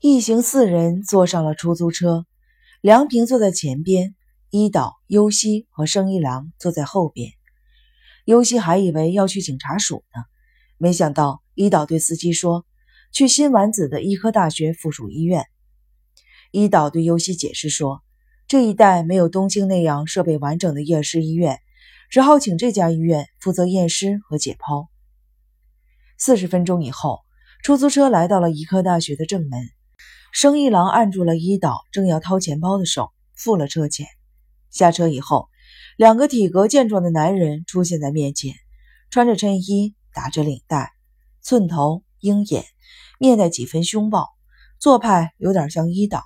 一行四人坐上了出租车，梁平坐在前边，伊岛、优希和生一郎坐在后边。优希还以为要去警察署呢，没想到伊岛对司机说：“去新丸子的医科大学附属医院。”伊岛对优希解释说：“这一带没有东京那样设备完整的验尸医院，只好请这家医院负责验尸和解剖。”四十分钟以后，出租车来到了医科大学的正门。生一郎按住了伊岛正要掏钱包的手，付了车钱。下车以后，两个体格健壮的男人出现在面前，穿着衬衣，打着领带，寸头鹰眼，面带几分凶暴，做派有点像伊岛，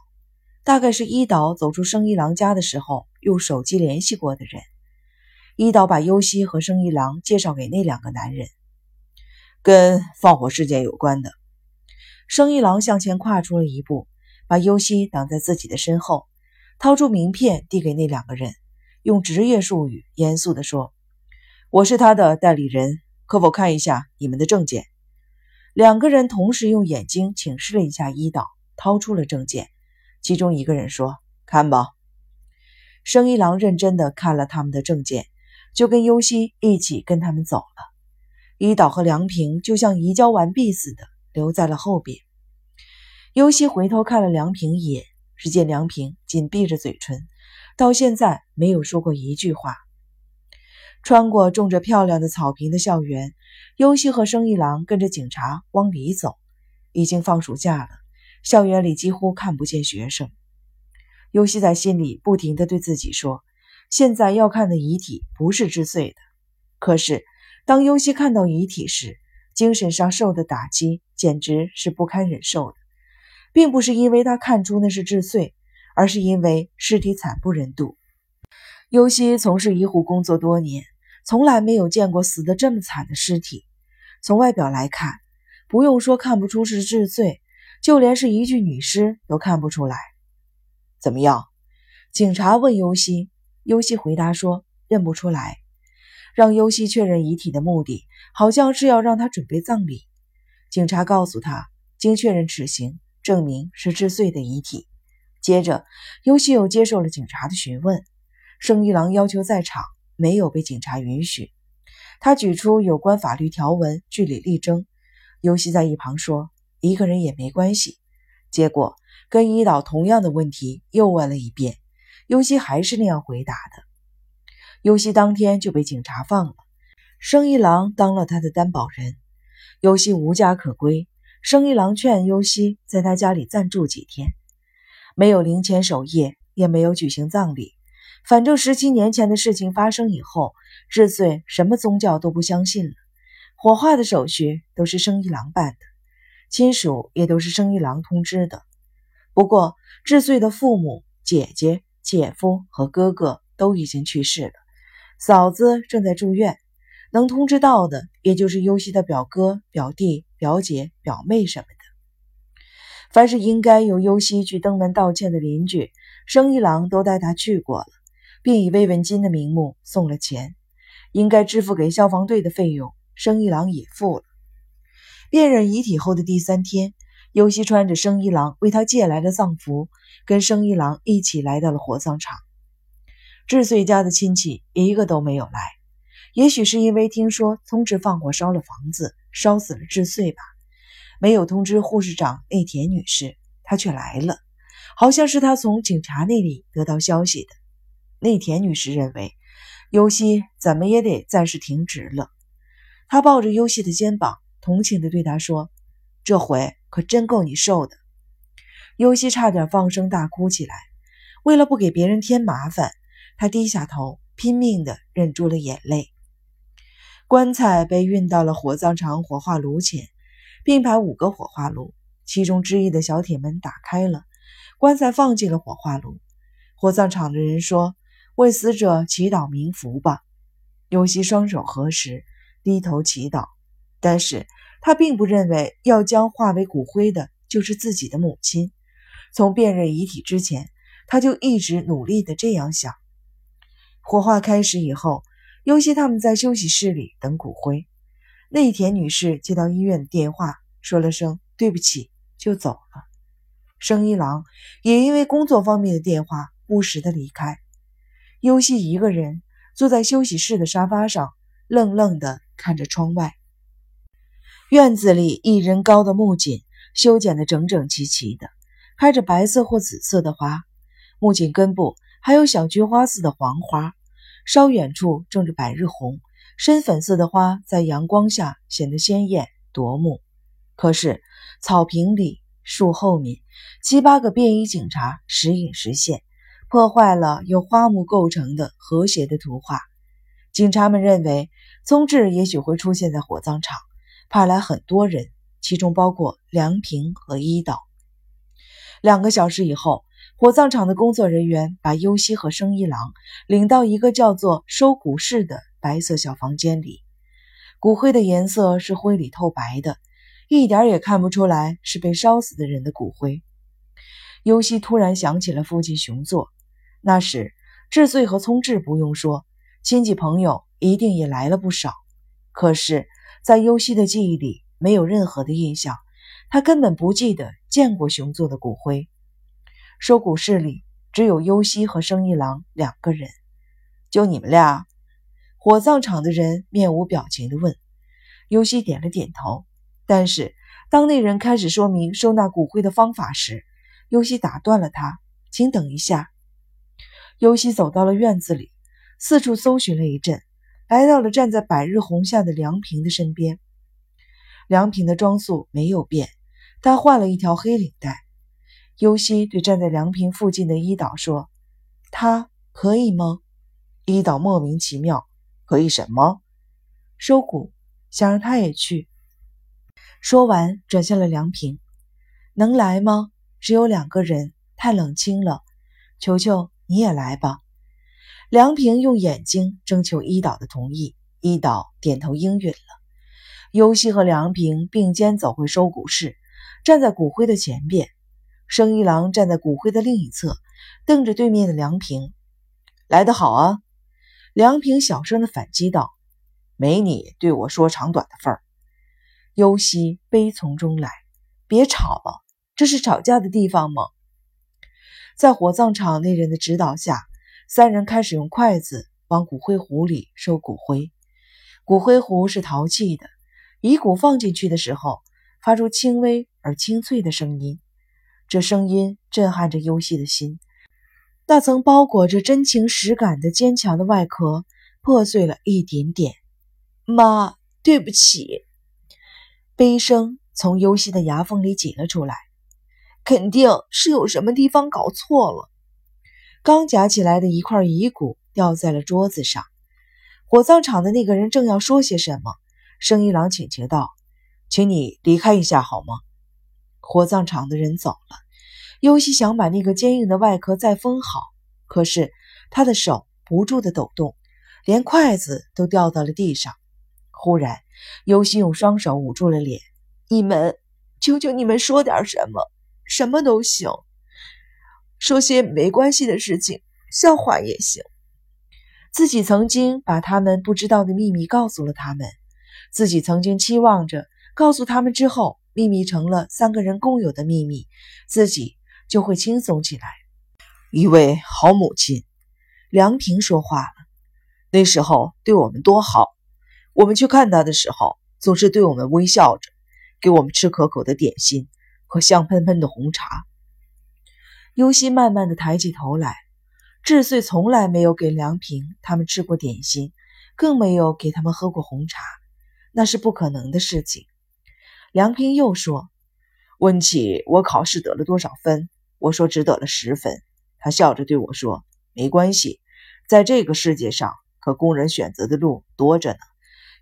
大概是伊岛走出生一郎家的时候用手机联系过的人。伊岛把优希和生一郎介绍给那两个男人，跟放火事件有关的。生一郎向前跨出了一步，把优希挡在自己的身后，掏出名片递给那两个人，用职业术语严肃地说：“我是他的代理人，可否看一下你们的证件？”两个人同时用眼睛请示了一下伊岛，掏出了证件。其中一个人说：“看吧。”生一郎认真地看了他们的证件，就跟优希一起跟他们走了。伊岛和梁平就像移交完毕似的。留在了后边。尤西回头看了梁平一眼，只见梁平紧闭着嘴唇，到现在没有说过一句话。穿过种着漂亮的草坪的校园，尤西和生一郎跟着警察往里走。已经放暑假了，校园里几乎看不见学生。尤西在心里不停地对自己说：“现在要看的遗体不是治罪的。”可是当尤西看到遗体时，精神上受的打击简直是不堪忍受的，并不是因为他看出那是治罪，而是因为尸体惨不忍睹。尤西从事医护工作多年，从来没有见过死得这么惨的尸体。从外表来看，不用说看不出是治罪，就连是一具女尸都看不出来。怎么样？警察问尤西，尤西回答说认不出来。让尤西确认遗体的目的，好像是要让他准备葬礼。警察告诉他，经确认齿形，证明是致碎的遗体。接着，尤西又接受了警察的询问。生一郎要求在场，没有被警察允许。他举出有关法律条文据理力争。尤西在一旁说：“一个人也没关系。”结果，跟伊岛同样的问题又问了一遍，尤西还是那样回答的。尤西当天就被警察放了，生一郎当了他的担保人。尤西无家可归，生一郎劝优西在他家里暂住几天，没有灵前守夜，也没有举行葬礼。反正十七年前的事情发生以后，治穗什么宗教都不相信了。火化的手续都是生一郎办的，亲属也都是生一郎通知的。不过治穗的父母、姐姐、姐夫和哥哥都已经去世了。嫂子正在住院，能通知到的也就是优希的表哥、表弟、表姐、表妹什么的。凡是应该由优希去登门道歉的邻居，生一郎都带他去过了，并以慰问金的名目送了钱。应该支付给消防队的费用，生一郎也付了。辨认遗体后的第三天，优希穿着生一郎为他借来的丧服，跟生一郎一起来到了火葬场。志穗家的亲戚一个都没有来，也许是因为听说聪志放火烧了房子，烧死了志穗吧。没有通知护士长内田女士，她却来了，好像是她从警察那里得到消息的。内田女士认为，优希怎么也得暂时停职了。她抱着优希的肩膀，同情地对她说：“这回可真够你受的。”优希差点放声大哭起来，为了不给别人添麻烦。她低下头，拼命地忍住了眼泪。棺材被运到了火葬场火化炉前，并排五个火化炉，其中之一的小铁门打开了，棺材放进了火化炉。火葬场的人说：“为死者祈祷冥福吧。”尤西双手合十，低头祈祷。但是他并不认为要将化为骨灰的就是自己的母亲。从辨认遗体之前，他就一直努力地这样想。火化开始以后，尤西他们在休息室里等骨灰。内田女士接到医院的电话，说了声对不起，就走了。生一郎也因为工作方面的电话不时的离开。优希一个人坐在休息室的沙发上，愣愣的看着窗外。院子里一人高的木槿修剪的整整齐齐的，开着白色或紫色的花。木槿根部还有小菊花似的黄花，稍远处种着百日红，深粉色的花在阳光下显得鲜艳夺目。可是草坪里、树后面，七八个便衣警察时隐时现，破坏了由花木构成的和谐的图画。警察们认为，宗志也许会出现在火葬场。派来很多人，其中包括梁平和伊岛。两个小时以后，火葬场的工作人员把优希和生一郎领到一个叫做收骨室的白色小房间里。骨灰的颜色是灰里透白的，一点也看不出来是被烧死的人的骨灰。优希突然想起了父亲熊作，那时智穗和聪智不用说，亲戚朋友一定也来了不少。可是。在优希的记忆里，没有任何的印象，他根本不记得见过熊座的骨灰。收骨室里只有优希和生一郎两个人，就你们俩？火葬场的人面无表情地问。优希点了点头。但是当那人开始说明收纳骨灰的方法时，优希打断了他：“请等一下。”优希走到了院子里，四处搜寻了一阵。来到了站在百日红下的梁平的身边。梁平的装束没有变，他换了一条黑领带。尤西对站在梁平附近的伊岛说：“他可以吗？”伊岛莫名其妙：“可以什么？”收骨，想让他也去。说完，转向了梁平：“能来吗？只有两个人，太冷清了。求求你也来吧。”梁平用眼睛征求伊岛的同意，伊岛点头应允了。尤西和梁平并肩走回收骨室，站在骨灰的前边。生一郎站在骨灰的另一侧，瞪着对面的梁平：“来得好啊！”梁平小声的反击道：“没你对我说长短的份儿。”尤西悲从中来：“别吵了，这是吵架的地方吗？”在火葬场那人的指导下。三人开始用筷子往骨灰壶里收骨灰。骨灰壶是陶器的，遗骨放进去的时候，发出轻微而清脆的声音。这声音震撼着优希的心。那层包裹着真情实感的坚强的外壳破碎了一点点。妈，对不起。悲声从优希的牙缝里挤了出来。肯定是有什么地方搞错了。刚夹起来的一块遗骨掉在了桌子上。火葬场的那个人正要说些什么，生一郎请求道：“请你离开一下好吗？”火葬场的人走了。尤西想把那个坚硬的外壳再封好，可是他的手不住的抖动，连筷子都掉到了地上。忽然，尤西用双手捂住了脸：“你们，求求你们说点什么，什么都行。”说些没关系的事情，笑话也行。自己曾经把他们不知道的秘密告诉了他们，自己曾经期望着告诉他们之后，秘密成了三个人共有的秘密，自己就会轻松起来。一位好母亲，梁平说话了。那时候对我们多好，我们去看他的时候，总是对我们微笑着，给我们吃可口的点心和香喷喷的红茶。尤西慢慢的抬起头来，智穗从来没有给梁平他们吃过点心，更没有给他们喝过红茶，那是不可能的事情。梁平又说：“问起我考试得了多少分，我说只得了十分。他笑着对我说：没关系，在这个世界上，可供人选择的路多着呢，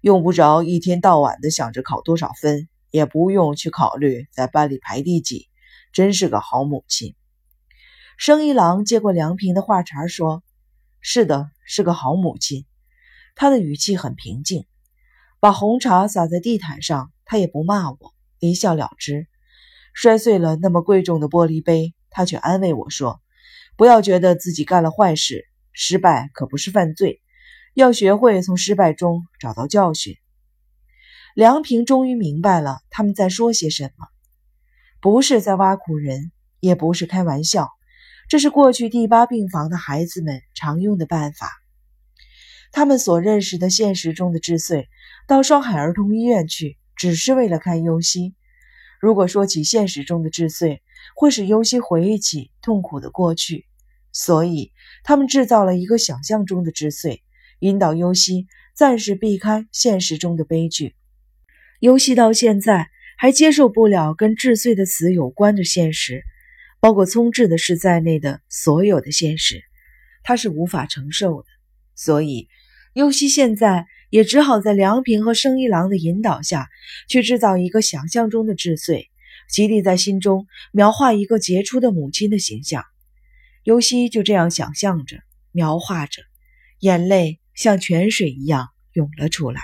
用不着一天到晚的想着考多少分，也不用去考虑在班里排第几。真是个好母亲。”生一郎接过梁平的话茬说：“是的，是个好母亲。”他的语气很平静。把红茶洒在地毯上，他也不骂我，一笑了之。摔碎了那么贵重的玻璃杯，他却安慰我说：“不要觉得自己干了坏事，失败可不是犯罪，要学会从失败中找到教训。”梁平终于明白了他们在说些什么，不是在挖苦人。也不是开玩笑，这是过去第八病房的孩子们常用的办法。他们所认识的现实中的智穗，到双海儿童医院去，只是为了看优希。如果说起现实中的智穗，会使优希回忆起痛苦的过去，所以他们制造了一个想象中的智穗，引导优希暂时避开现实中的悲剧。优希到现在还接受不了跟智穗的死有关的现实，包括聪智的事在内的所有的现实，他是无法承受的，所以。尤西现在也只好在良平和生一郎的引导下去制造一个想象中的智穗，极力在心中描画一个杰出的母亲的形象。尤西就这样想象着、描画着，眼泪像泉水一样涌了出来。